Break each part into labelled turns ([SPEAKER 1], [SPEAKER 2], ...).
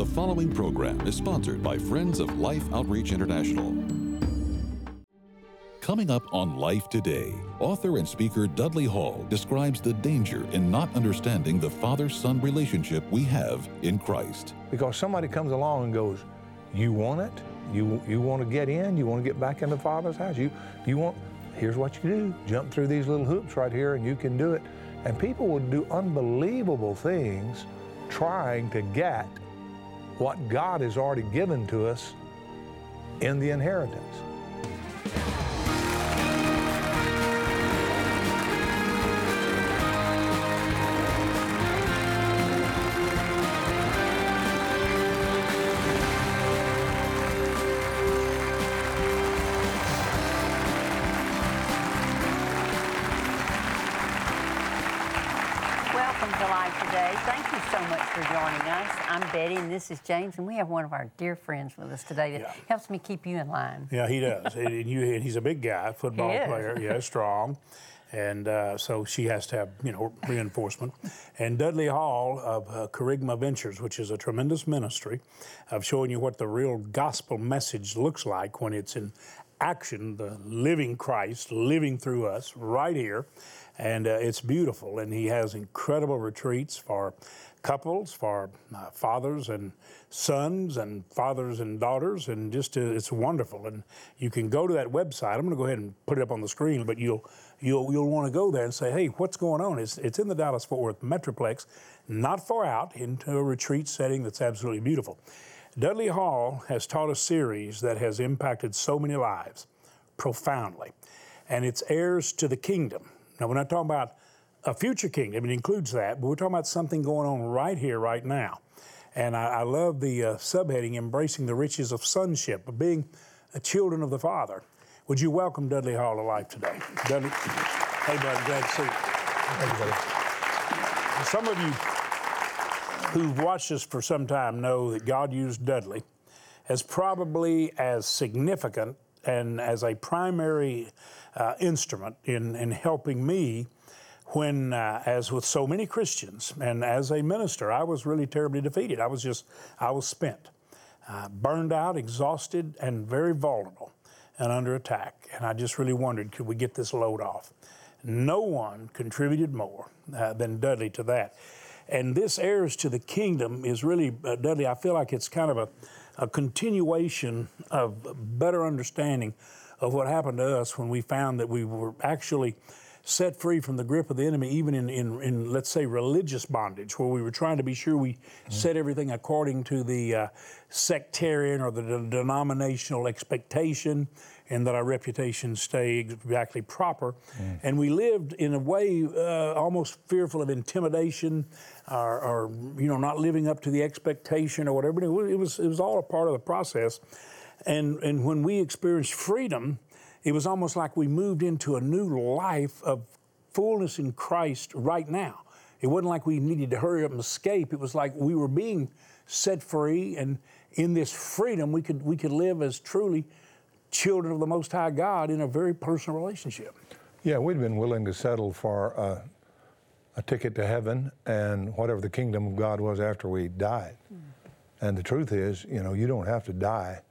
[SPEAKER 1] The following program is sponsored by Friends of Life Outreach International. Coming up on Life Today, author and speaker Dudley Hall describes the danger in not understanding the father son relationship we have in Christ.
[SPEAKER 2] Because somebody comes along and goes, You want it? You, you want to get in? You want to get back into Father's house? You, you want, here's what you do jump through these little hoops right here and you can do it. And people would do unbelievable things trying to get what God has already given to us in the inheritance.
[SPEAKER 3] Life Today. Thank you so much for joining us. I'm Betty, and this is James, and we have one of our dear friends with us today that
[SPEAKER 4] Yeah.
[SPEAKER 3] helps me keep you in line.
[SPEAKER 4] Yeah, he does. and you, and he's a big guy, football player. Yeah, strong. And uh, so she has to have, you know, reinforcement. And Dudley Hall of uh, Kerygma Ventures, which is a tremendous ministry of showing you what the real gospel message looks like when it's in action, the living Christ living through us right here. And uh, it's beautiful. And he has incredible retreats for couples, for uh, fathers and sons, and fathers and daughters, and just uh, it's wonderful. And you can go to that website. I'm going to go ahead and put it up on the screen, but you'll you'll you'll want to go there and say, hey, what's going on? It's it's in the Dallas Fort Worth Metroplex, not far out into a retreat setting that's absolutely beautiful. Dudley Hall has taught a series that has impacted so many lives profoundly, and it's heirs to the kingdom. Now, we're not talking about a future kingdom, it includes that, but we're talking about something going on right here, right now. And I, I love the uh, subheading, Embracing the Riches of Sonship, of being a children of the Father. Would you welcome Dudley Hall to life today? Dudley, hey, buddy, glad to see you. Some of you who've watched us for some time know that God used Dudley as probably as significant and as a primary uh, instrument in, in helping me when, uh, as with so many Christians, and as a minister, I was really terribly defeated. I was just, I was spent, uh, burned out, exhausted, and very vulnerable and under attack. And I just really wondered, could we get this load off? No one contributed more uh, than Dudley to that. And this heirs to the kingdom is really, uh, Dudley, I feel like it's kind of a, a continuation of better understanding of what happened to us when we found that we were actually set free from the grip of the enemy, even in, in, in let's say, religious bondage, where we were trying to be sure we set everything according to the uh, sectarian or the de- denominational expectation and that our reputation stay exactly proper. And we lived in a way uh, almost fearful of intimidation or, or, you know, not living up to the expectation or whatever. It was, it was, it was all a part of the process. And, and when we experienced freedom, it was almost like we moved into a new life of fullness in Christ right now. It wasn't like we needed to hurry up and escape. It was like we were being set free, and in this freedom, we could we could live as truly children of the Most High God in a very personal relationship.
[SPEAKER 2] Yeah, we'd been willing to settle for uh, a ticket to heaven and whatever the kingdom of God was after we died. And the truth is, you know, you don't have to die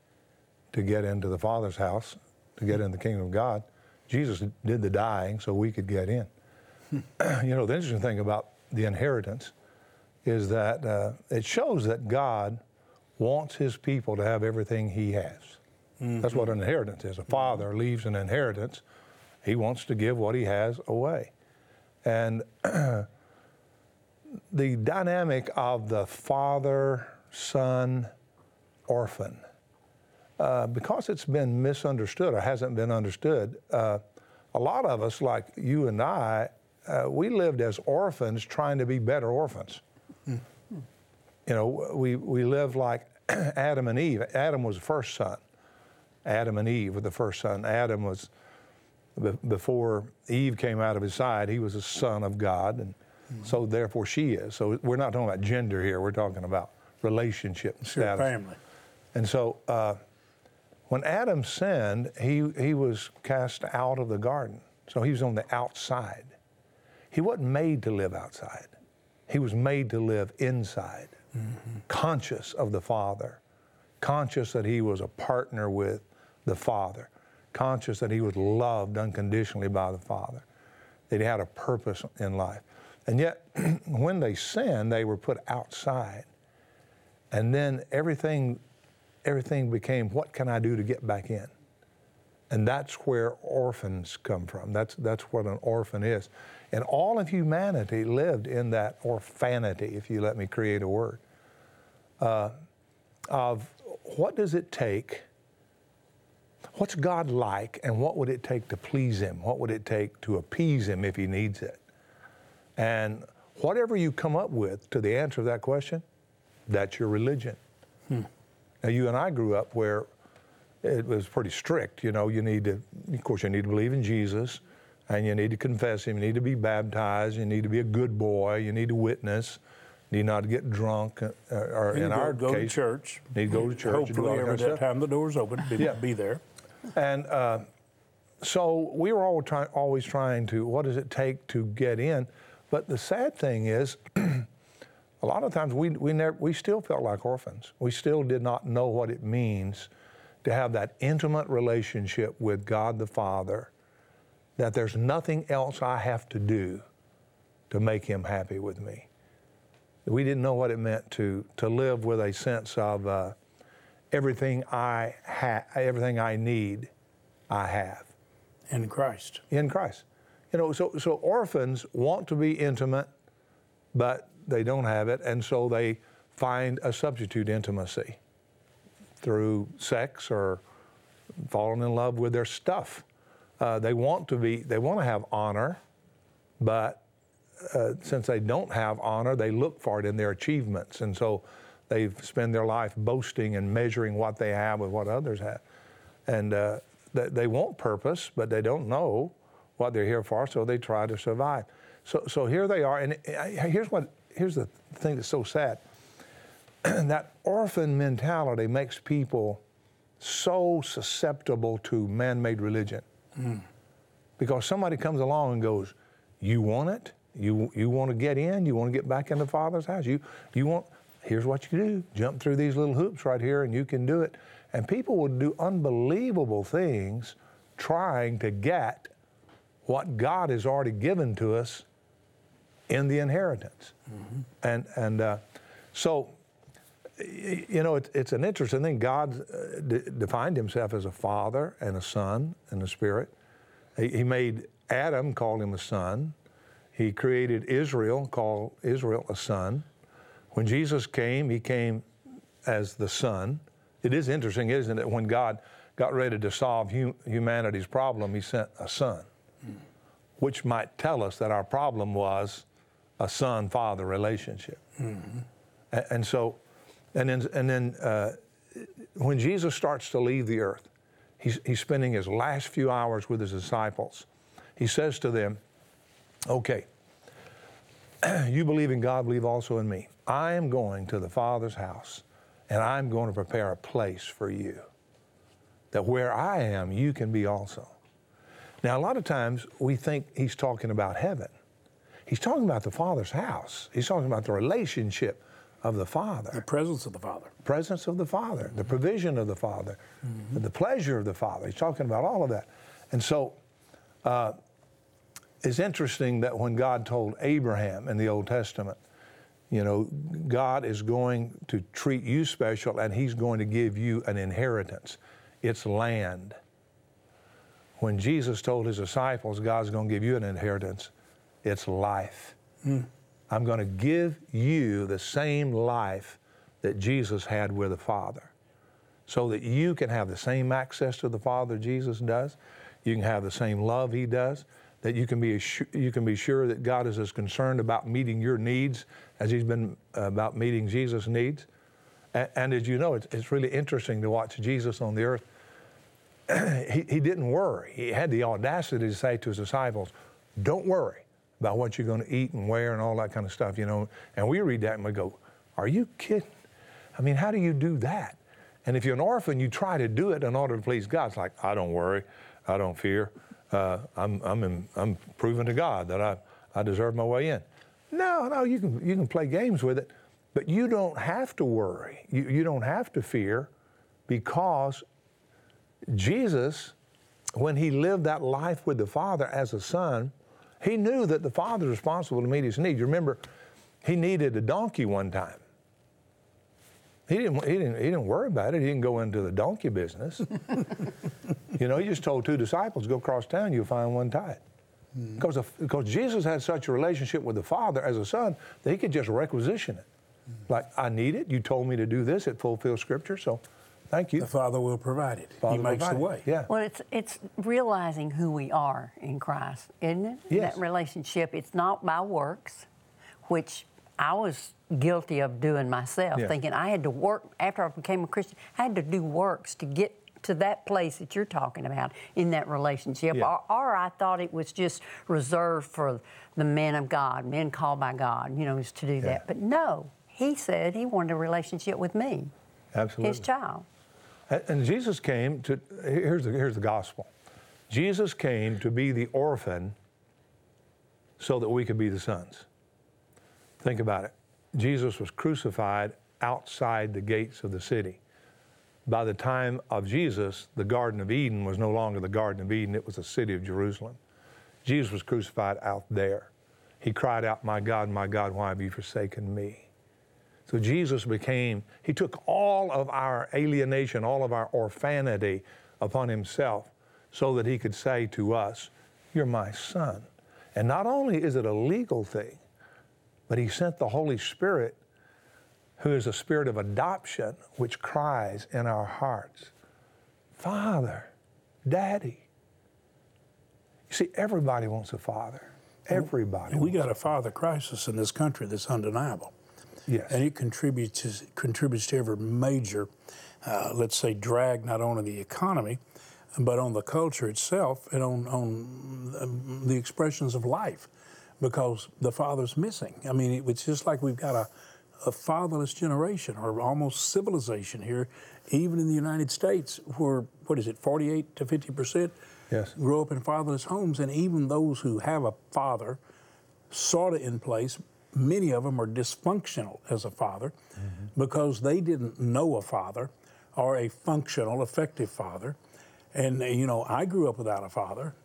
[SPEAKER 2] to get into the Father's house, to get in the kingdom of God. Jesus did the dying so we could get in. you know, the interesting thing about the inheritance is that uh, it shows that God wants his people to have everything he has. That's what an inheritance is. A father leaves an inheritance, he wants to give what he has away. And the dynamic of the father son orphan, uh, because it's been misunderstood or hasn't been understood, uh, a lot of us, like you and I, uh, we lived as orphans trying to be better orphans. You know, we, we lived like Adam and Eve. Adam was the first son. Adam and Eve were the first son. Adam was, before Eve came out of his side, he was a son of God, and so therefore she is. So we're not talking about gender here, we're talking about relationship and
[SPEAKER 4] Sure,
[SPEAKER 2] status.
[SPEAKER 4] family.
[SPEAKER 2] And so uh, when Adam sinned, he, he was cast out of the garden. So he was on the outside. He wasn't made to live outside, he was made to live inside. conscious of the Father, conscious that he was a partner with the Father, conscious that he was loved unconditionally by the Father, that he had a purpose in life. And yet, when they sinned, they were put outside. And then everything, everything became, what can I do to get back in? And that's where orphans come from. That's, that's what an orphan is. And all of humanity lived in that orphanity, if you let me create a word, uh, of what does it take? What's God like, and what would it take to please Him? What would it take to appease Him if He needs it? And whatever you come up with to the answer of that question, that's your religion. Hmm. Now, you and I grew up where it was pretty strict. You know, you need to, of course, you need to believe in Jesus, and you need to confess Him. You need to be baptized. You need to be a good boy. You need to witness. You need not get drunk. Uh, or
[SPEAKER 4] you
[SPEAKER 2] in
[SPEAKER 4] go,
[SPEAKER 2] our
[SPEAKER 4] go
[SPEAKER 2] case,
[SPEAKER 4] to church.
[SPEAKER 2] Need to go to church.
[SPEAKER 4] Hopefully, every time the door's open, be,
[SPEAKER 2] Yeah.
[SPEAKER 4] be there.
[SPEAKER 2] And uh, so we were try, always trying to, what does it take to get in? But the sad thing is, a lot of times we, we, never, we still felt like orphans. We still did not know what it means to have that intimate relationship with God the Father, that there's nothing else I have to do to make Him happy with me. We didn't know what it meant to, to live with a sense of uh, everything I ha- everything I need, I have
[SPEAKER 4] In Christ.
[SPEAKER 2] in Christ. You know, so so orphans want to be intimate, but they don't have it, and so they find a substitute intimacy through sex or falling in love with their stuff. Uh, they want to be, they want to have honor, but uh, since they don't have honor, they look for it in their achievements, and so they spend their life boasting and measuring what they have with what others have, and uh, they, they want purpose, but they don't know what they're here for, so they try to survive. So, so here they are, and uh, here's what here's the thing that's so sad. that orphan mentality makes people so susceptible to man-made religion because somebody comes along and goes, "You want it? You you want to get in? You want to get back into Father's house? You you want? Here's what you do: jump through these little hoops right here, and you can do it." And people would do unbelievable things trying to get what God has already given to us in the inheritance. And and uh, so, you know, it, it's an interesting thing. God uh, de- defined Himself as a Father and a Son and a Spirit. He, he made Adam, called him a son. He created Israel, called Israel a son. When Jesus came, He came as the Son. It is interesting, isn't it? When God got ready to solve hu- humanity's problem, He sent a Son, which might tell us that our problem was a son-father relationship. A- And so, and then, and then uh, when Jesus starts to leave the earth, he's, he's spending his last few hours with his disciples. He says to them, Okay, you believe in God, believe also in me. I am going to the Father's house, and I'm going to prepare a place for you, that where I am, you can be also. Now, a lot of times we think he's talking about heaven. He's talking about the Father's house. He's talking about the relationship of the Father
[SPEAKER 4] The presence of the Father.
[SPEAKER 2] presence of the Father, the provision of the Father, the pleasure of the Father. He's talking about all of that. And so uh, it's interesting that when God told Abraham in the Old Testament, you know, God is going to treat you special and He's going to give you an inheritance. It's land. When Jesus told His disciples, God's going to give you an inheritance, it's life. Hmm. I'm going to give you the same life that Jesus had with the Father so that you can have the same access to the Father Jesus does. You can have the same love He does. That you can be assu- you can be sure that God is as concerned about meeting your needs as He's been uh, about meeting Jesus' needs. And, and as you know, it's, it's really interesting to watch Jesus on the earth. he, he didn't worry. He had the audacity to say to his disciples, "Don't worry about what you're going to eat and wear and all that kind of stuff." You know, and we read that and we go, "Are you kidding? I mean, how do you do that?" And if you're an orphan, you try to do it in order to please God. It's like, I don't worry, I don't fear. Uh, I'm, I'm, in, I'm proving to God that I, I deserve my way in. No, no, you can, you can play games with it, but you don't have to worry. You, you don't have to fear because Jesus, when he lived that life with the Father as a son, he knew that the Father was responsible to meet his needs. You remember, he needed a donkey one time. He didn't, he, didn't, he didn't worry about it. He didn't go into the donkey business. you know, he just told two disciples, go across town, you'll find one tied. Hmm. Because, of, because Jesus had such a relationship with the Father as a son that he could just requisition it. Hmm. Like, I need it. You told me to do this. It fulfills Scripture, so thank you.
[SPEAKER 4] The Father will provide it.
[SPEAKER 2] Father
[SPEAKER 4] he makes the
[SPEAKER 2] provided.
[SPEAKER 4] way.
[SPEAKER 2] Yeah.
[SPEAKER 3] Well, it's it's realizing who we are in Christ, isn't it?
[SPEAKER 2] Yes.
[SPEAKER 3] That relationship. It's not by works, which I was guilty of doing myself,
[SPEAKER 2] Yeah.
[SPEAKER 3] thinking I had to work after I became a Christian. I had to do works to get to that place that you're talking about in that relationship,
[SPEAKER 2] Yeah.
[SPEAKER 3] or, or I thought it was just reserved for the men of God, men called by God, you know, is to do
[SPEAKER 2] Yeah.
[SPEAKER 3] that. But no, he said he wanted a relationship with me,
[SPEAKER 2] Absolutely.
[SPEAKER 3] his child.
[SPEAKER 2] And and Jesus came to, here's the, here's the gospel. Jesus came to be the orphan so that we could be the sons. Think about it. Jesus was crucified outside the gates of the city. By the time of Jesus, the Garden of Eden was no longer the Garden of Eden, it was the city of Jerusalem. Jesus was crucified out there. He cried out, My God, my God, why have you forsaken me? So Jesus became, he took all of our alienation, all of our orphanity upon himself so that he could say to us, You're my son. And not only is it a legal thing, but he sent the Holy Spirit, who is a spirit of adoption, which cries in our hearts, Father, Daddy. You see, everybody wants a father. Everybody.
[SPEAKER 4] We got a father crisis in this country that's undeniable.
[SPEAKER 2] Yes.
[SPEAKER 4] And it contributes contributes to every major, uh, let's say, drag not only the economy, but on the culture itself and on on um, the expressions of life, because the father's missing. I mean, it- it's just like we've got a, a fatherless generation or almost civilization here, even in the United States, where what is it, 48 to 50 percent
[SPEAKER 2] Yes.
[SPEAKER 4] grow up in fatherless homes, and even those who have a father sort of in place, many of them are dysfunctional as a father mm-hmm. because they didn't know a father or a functional, effective father. And, you know, I grew up without a father,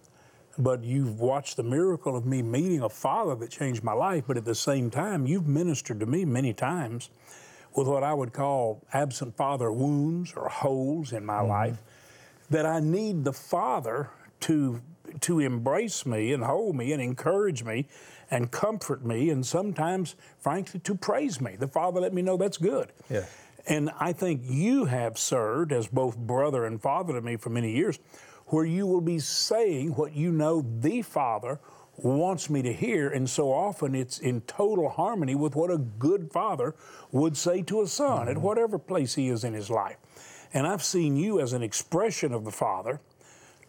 [SPEAKER 4] but you've watched the miracle of me meeting a father that changed my life. But at the same time, you've ministered to me many times with what I would call absent father wounds or holes in my mm-hmm. life that I need the Father to to embrace me and hold me and encourage me and comfort me and sometimes frankly to praise me. The Father let me know that's good.
[SPEAKER 2] Yeah.
[SPEAKER 4] And I think you have served as both brother and father to me for many years where you will be saying what you know the Father wants me to hear and so often it's in total harmony with what a good father would say to a son at mm-hmm. whatever place he is in his life. And I've seen you as an expression of the Father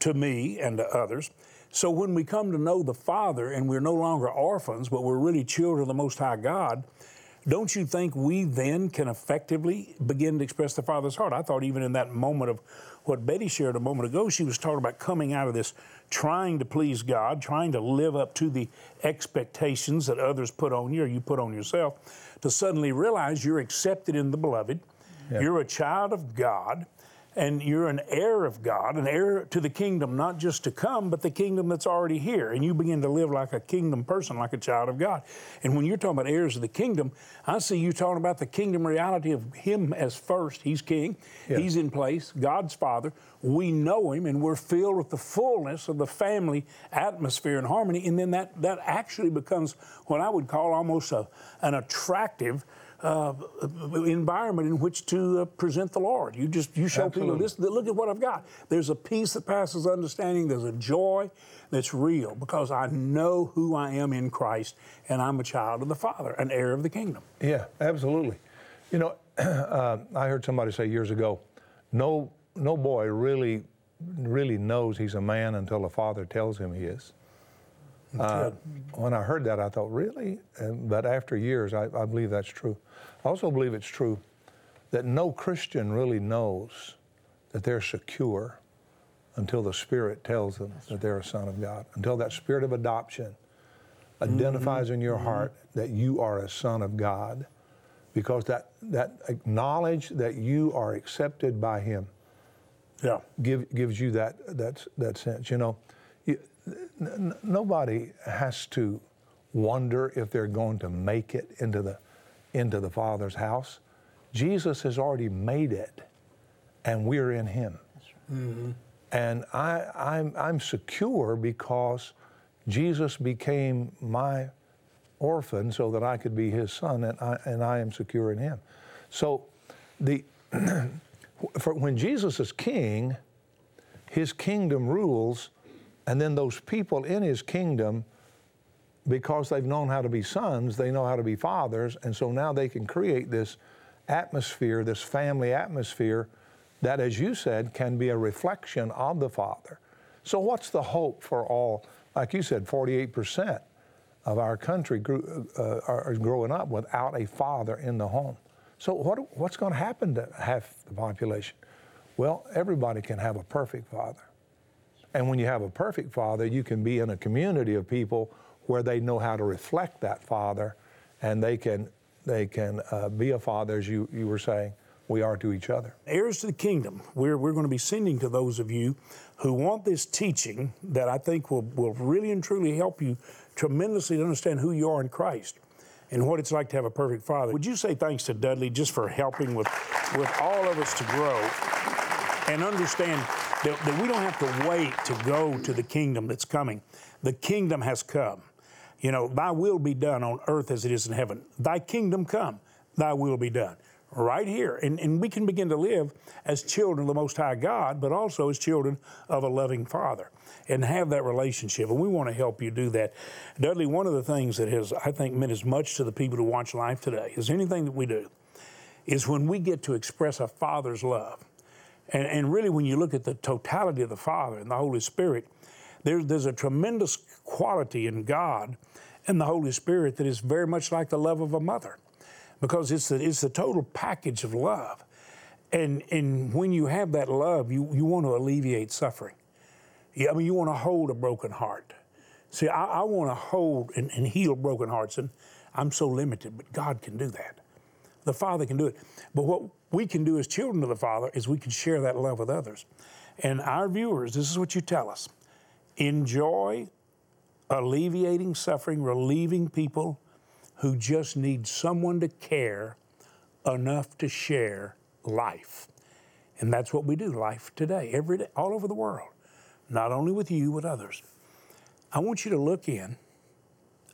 [SPEAKER 4] to me and to others. So when we come to know the Father and we're no longer orphans, but we're really children of the Most High God, don't you think we then can effectively begin to express the Father's heart? I thought even in that moment of what Betty shared a moment ago, she was talking about coming out of this trying to please God, trying to live up to the expectations that others put on you or you put on yourself, to suddenly realize you're accepted in the beloved, you're a child of God, and you're an heir of God, an heir to the kingdom, not just to come, but the kingdom that's already here. And you begin to live like a kingdom person, like a child of God. And when you're talking about heirs of the kingdom, I see you talking about the kingdom reality of Him as first. He's king,
[SPEAKER 2] Yeah.
[SPEAKER 4] He's in place, God's Father. We know Him, and we're filled with the fullness of the family atmosphere and harmony. And then that, that actually becomes what I would call almost a, an attractive uh, environment in which to uh, present the Lord. You just you show people
[SPEAKER 2] Absolutely.
[SPEAKER 4] this. Look at what I've got. There's a peace that passes understanding. There's a joy that's real because I know who I am in Christ, and I'm a child of the Father, an heir of the kingdom.
[SPEAKER 2] Yeah, absolutely. You know, uh, I heard somebody say years ago, no, no boy really, really knows he's a man until the father tells him he is. Uh, when I heard that, I thought, really? And, but after years, I, I believe that's true. I also believe it's true that no Christian really knows that they're secure until the Spirit tells them that they're a son of God, until that spirit of adoption identifies in your heart that you are a son of God because that, that knowledge that you are accepted by Him
[SPEAKER 4] Yeah.
[SPEAKER 2] give, gives you that, that, that sense. You know, n- nobody has to wonder if they're going to make it into the, into the Father's house. Jesus has already made it, and we're in Him. Mm-hmm. And I, I'm, I'm secure because Jesus became my orphan so that I could be his son, and I, and I am secure in him. So the, for when Jesus is king, his kingdom rules, and then those people in his kingdom, because they've known how to be sons, they know how to be fathers, and so now they can create this atmosphere, this family atmosphere that, as you said, can be a reflection of the Father. So, what's the hope for all? Like you said, 48% of our country grew, uh, are growing up without a father in the home. So, what, what's going to happen to half the population? Well, everybody can have a perfect father. And when you have a perfect father, you can be in a community of people where they know how to reflect that father and they can, they can uh, be a father, as you, you were saying, we are to each other.
[SPEAKER 4] heirs to the kingdom, we're, we're going to be sending to those of you who want this teaching that I think will, will really and truly help you tremendously to understand who you are in Christ and what it's like to have a perfect father. Would you say thanks to Dudley just for helping with, with all of us to grow and understand that, that we don't have to wait to go to the kingdom that's coming? The kingdom has come. You know, thy will be done on earth as it is in heaven. Thy kingdom come, thy will be done. Right here. And, and we can begin to live as children of the Most High God, but also as children of a loving Father and have that relationship. And we want to help you do that. Dudley, one of the things that has, I think, meant as much to the people who watch life today as anything that we do is when we get to express a Father's love. And, and really, when you look at the totality of the Father and the Holy Spirit, there's, there's a tremendous quality in God and the Holy Spirit that is very much like the love of a mother because it's the, it's the total package of love. And, and when you have that love, you, you want to alleviate suffering. Yeah, I mean, you want to hold a broken heart. See, I, I want to hold and, and heal broken hearts, and I'm so limited, but God can do that. The Father can do it. But what we can do as children of the Father is we can share that love with others. And our viewers, this is what you tell us enjoy alleviating suffering, relieving people who just need someone to care enough to share life. And that's what we do, life today, every day, all over the world, not only with you, but others. I want you to look in,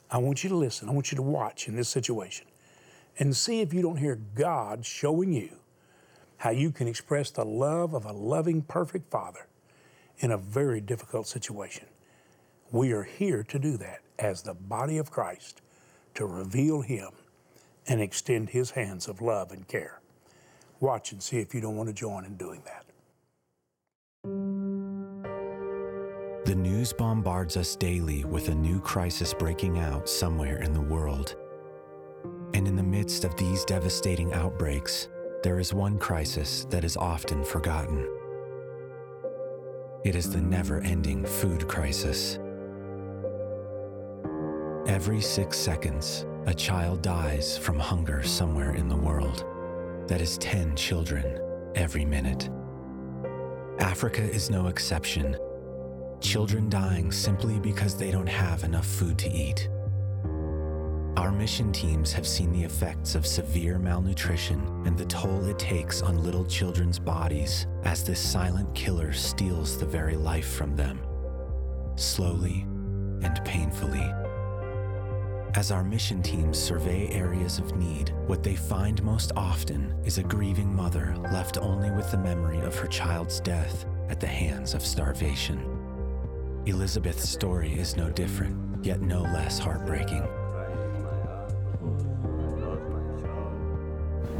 [SPEAKER 4] I want you to listen, I want you to watch in this situation and see if you don't hear God showing you how you can express the love of a loving, perfect Father in a very difficult situation. We are here to do that as the body of Christ to reveal Him and extend His hands of love and care. Watch and see if you don't want to join in doing that.
[SPEAKER 5] The news bombards us daily with a new crisis breaking out somewhere in the world. And in the midst of these devastating outbreaks, there is one crisis that is often forgotten. It is the never ending food crisis. Every six seconds, a child dies from hunger somewhere in the world. That is 10 children every minute. Africa is no exception. Children dying simply because they don't have enough food to eat. Our mission teams have seen the effects of severe malnutrition and the toll it takes on little children's bodies as this silent killer steals the very life from them, slowly and painfully. As our mission teams survey areas of need, what they find most often is a grieving mother left only with the memory of her child's death at the hands of starvation. Elizabeth's story is no different, yet no less heartbreaking.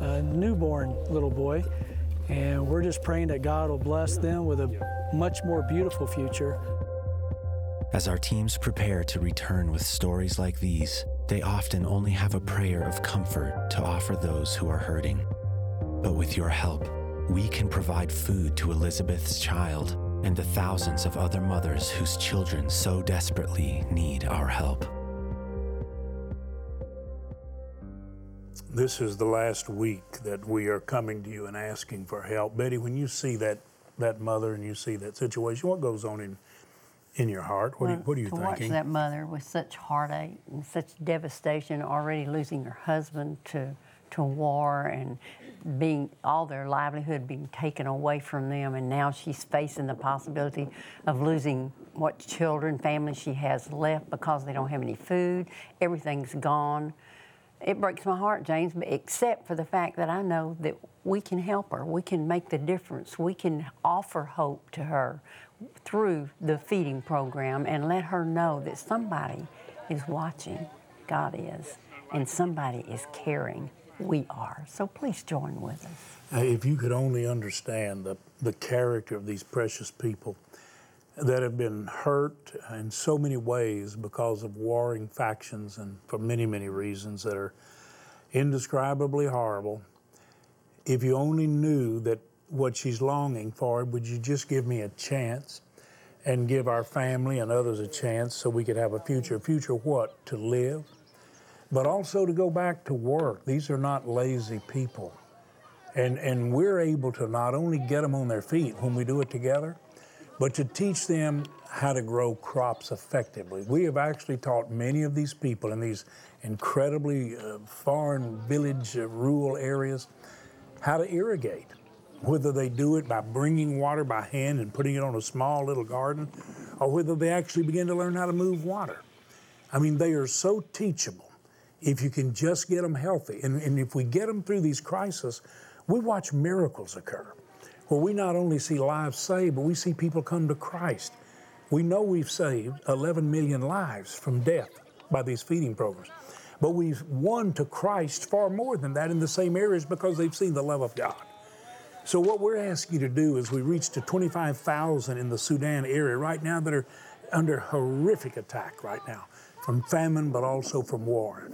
[SPEAKER 6] uh, newborn little boy. And we're just praying that God will bless them with a much more beautiful future.
[SPEAKER 5] As our teams prepare to return with stories like these, they often only have a prayer of comfort to offer those who are hurting. But with your help, we can provide food to Elizabeth's child and the thousands of other mothers whose children so desperately need our help.
[SPEAKER 4] This is the last week that we are coming to you and asking for help. Betty, when you see that, that mother and you see that situation, what goes on in, in your heart? What, are, you, what are you
[SPEAKER 3] to
[SPEAKER 4] thinking?
[SPEAKER 3] watch that mother with such heartache and such devastation, already losing her husband to to war and being all their livelihood being taken away from them, and now she's facing the possibility of losing what children, family she has left because they don't have any food. Everything's gone. It breaks my heart, James, except for the fact that I know that we can help her. We can make the difference. We can offer hope to her through the feeding program and let her know that somebody is watching. God is. And somebody is caring. We are. So please join with us.
[SPEAKER 4] If you could only understand the, the character of these precious people that have been hurt in so many ways because of warring factions and for many, many reasons that are indescribably horrible. If you only knew that what she's longing for, would you just give me a chance and give our family and others a chance so we could have a future? Future what? To live, but also to go back to work. These are not lazy people. And, and we're able to not only get them on their feet when we do it together, but to teach them how to grow crops effectively. We have actually taught many of these people in these incredibly uh, foreign village, uh, rural areas how to irrigate. Whether they do it by bringing water by hand and putting it on a small little garden, or whether they actually begin to learn how to move water. I mean, they are so teachable if you can just get them healthy. And, and if we get them through these crises, we watch miracles occur where we not only see lives saved, but we see people come to Christ. We know we've saved 11 million lives from death by these feeding programs, but we've won to Christ far more than that in the same areas because they've seen the love of God. So, what we're asking you to do is we reach to 25,000 in the Sudan area right now that are under horrific attack right now from famine, but also from war.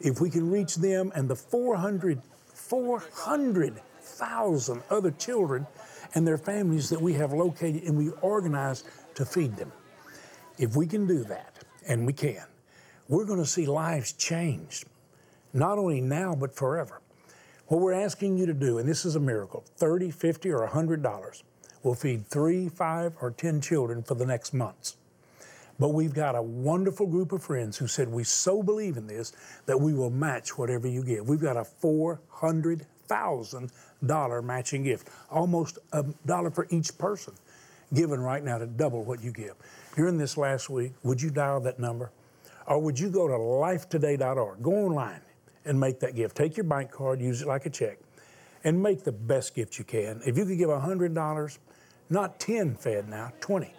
[SPEAKER 4] If we can reach them and the 400, 400 Thousand other children and their families that we have located and we organized to feed them. If we can do that, and we can, we're going to see lives changed, not only now, but forever. What we're asking you to do, and this is a miracle 30, 50, or $100 will feed three, five, or 10 children for the next months. But we've got a wonderful group of friends who said, We so believe in this that we will match whatever you give. We've got a $400 $1,000 matching gift, almost a dollar for each person given right now to double what you give. During this last week, would you dial that number? Or would you go to lifetoday.org? Go online and make that gift. Take your bank card, use it like a check, and make the best gift you can. If you could give $100, not 10 fed now, 20.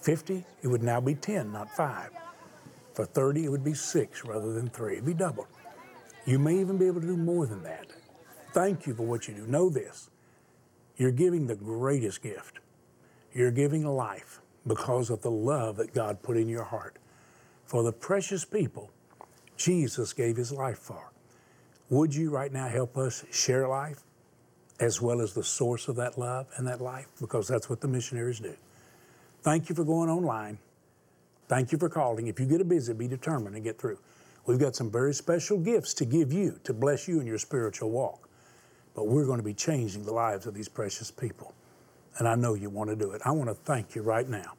[SPEAKER 4] 50, it would now be 10, not 5. For 30, it would be 6 rather than 3. It'd be doubled. You may even be able to do more than that. Thank you for what you do. Know this you're giving the greatest gift. You're giving life because of the love that God put in your heart. For the precious people Jesus gave his life for. Would you right now help us share life as well as the source of that love and that life? Because that's what the missionaries do. Thank you for going online. Thank you for calling. If you get a visit, be determined to get through. We've got some very special gifts to give you to bless you in your spiritual walk but we're going to be changing the lives of these precious people. And I know you want to do it. I want to thank you right now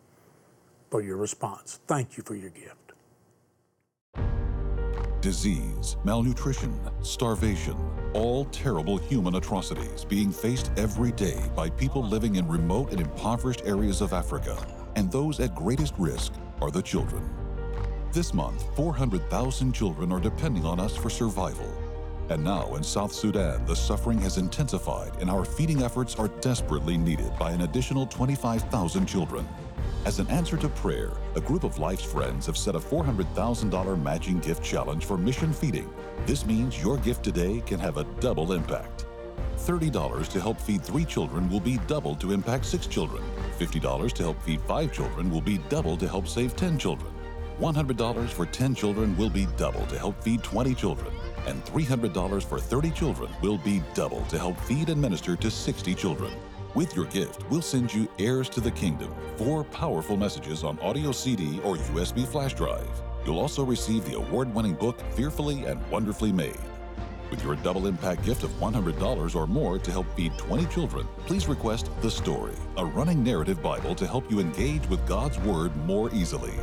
[SPEAKER 4] for your response. Thank you for your gift.
[SPEAKER 1] Disease, malnutrition, starvation, all terrible human atrocities being faced every day by people living in remote and impoverished areas of Africa. And those at greatest risk are the children. This month, 400,000 children are depending on us for survival. And now in South Sudan, the suffering has intensified and our feeding efforts are desperately needed by an additional 25,000 children. As an answer to prayer, a group of Life's friends have set a $400,000 matching gift challenge for mission feeding. This means your gift today can have a double impact. $30 to help feed three children will be doubled to impact six children. $50 to help feed five children will be doubled to help save 10 children. $100 for 10 children will be double to help feed 20 children. And $300 for 30 children will be double to help feed and minister to 60 children. With your gift, we'll send you Heirs to the Kingdom, four powerful messages on audio CD or USB flash drive. You'll also receive the award winning book Fearfully and Wonderfully Made. With your double impact gift of $100 or more to help feed 20 children, please request The Story, a running narrative Bible to help you engage with God's Word more easily.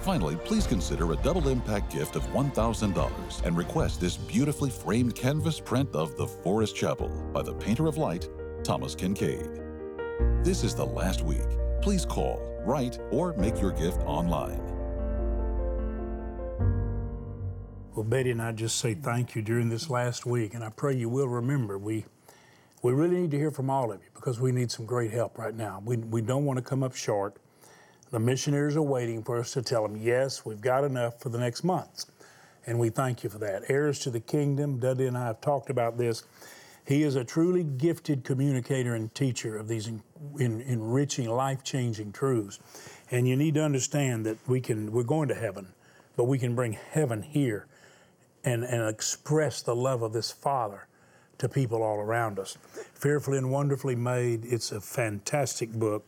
[SPEAKER 1] Finally, please consider a double impact gift of $1,000 and request this beautifully framed canvas print of The Forest Chapel by the painter of light, Thomas Kinkade. This is the last week. Please call, write, or make your gift online.
[SPEAKER 4] Well, Betty and I just say thank you during this last week, and I pray you will remember we we really need to hear from all of you because we need some great help right now. We, we don't want to come up short. The missionaries are waiting for us to tell them, yes, we've got enough for the next months. And we thank you for that. Heirs to the Kingdom, Dudley and I have talked about this. He is a truly gifted communicator and teacher of these en- en- enriching, life changing truths. And you need to understand that we can, we're going to heaven, but we can bring heaven here and, and express the love of this Father to people all around us. Fearfully and Wonderfully Made, it's a fantastic book.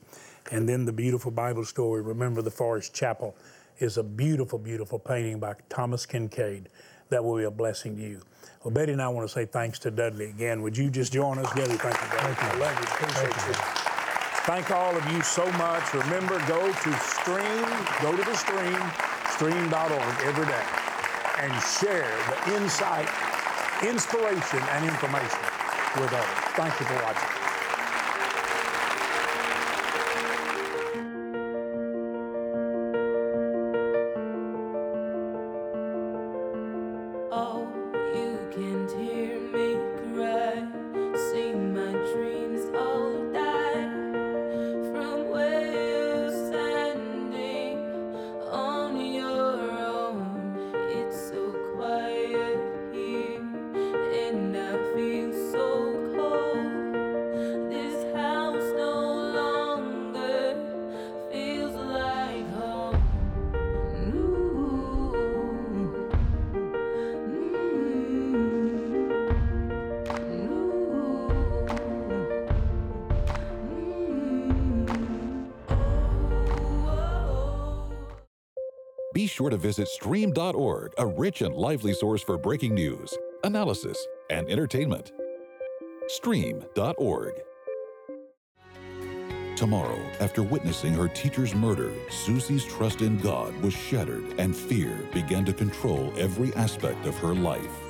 [SPEAKER 4] And then the beautiful Bible story, Remember the Forest Chapel, is a beautiful, beautiful painting by Thomas Kinkade that will be a blessing to you. Well, Betty and I want to say thanks to Dudley again. Would you just join us, Dudley? Thank you, Dudley. I love you. Appreciate you. Thank all of you so much. Remember, go to Stream, go to the Stream, stream.org every day, and share the insight, inspiration, and information with others. Thank you for watching.
[SPEAKER 1] Sure to visit Stream.org, a rich and lively source for breaking news, analysis, and entertainment. Stream.org. Tomorrow, after witnessing her teacher's murder, Susie's trust in God was shattered and fear began to control every aspect of her life.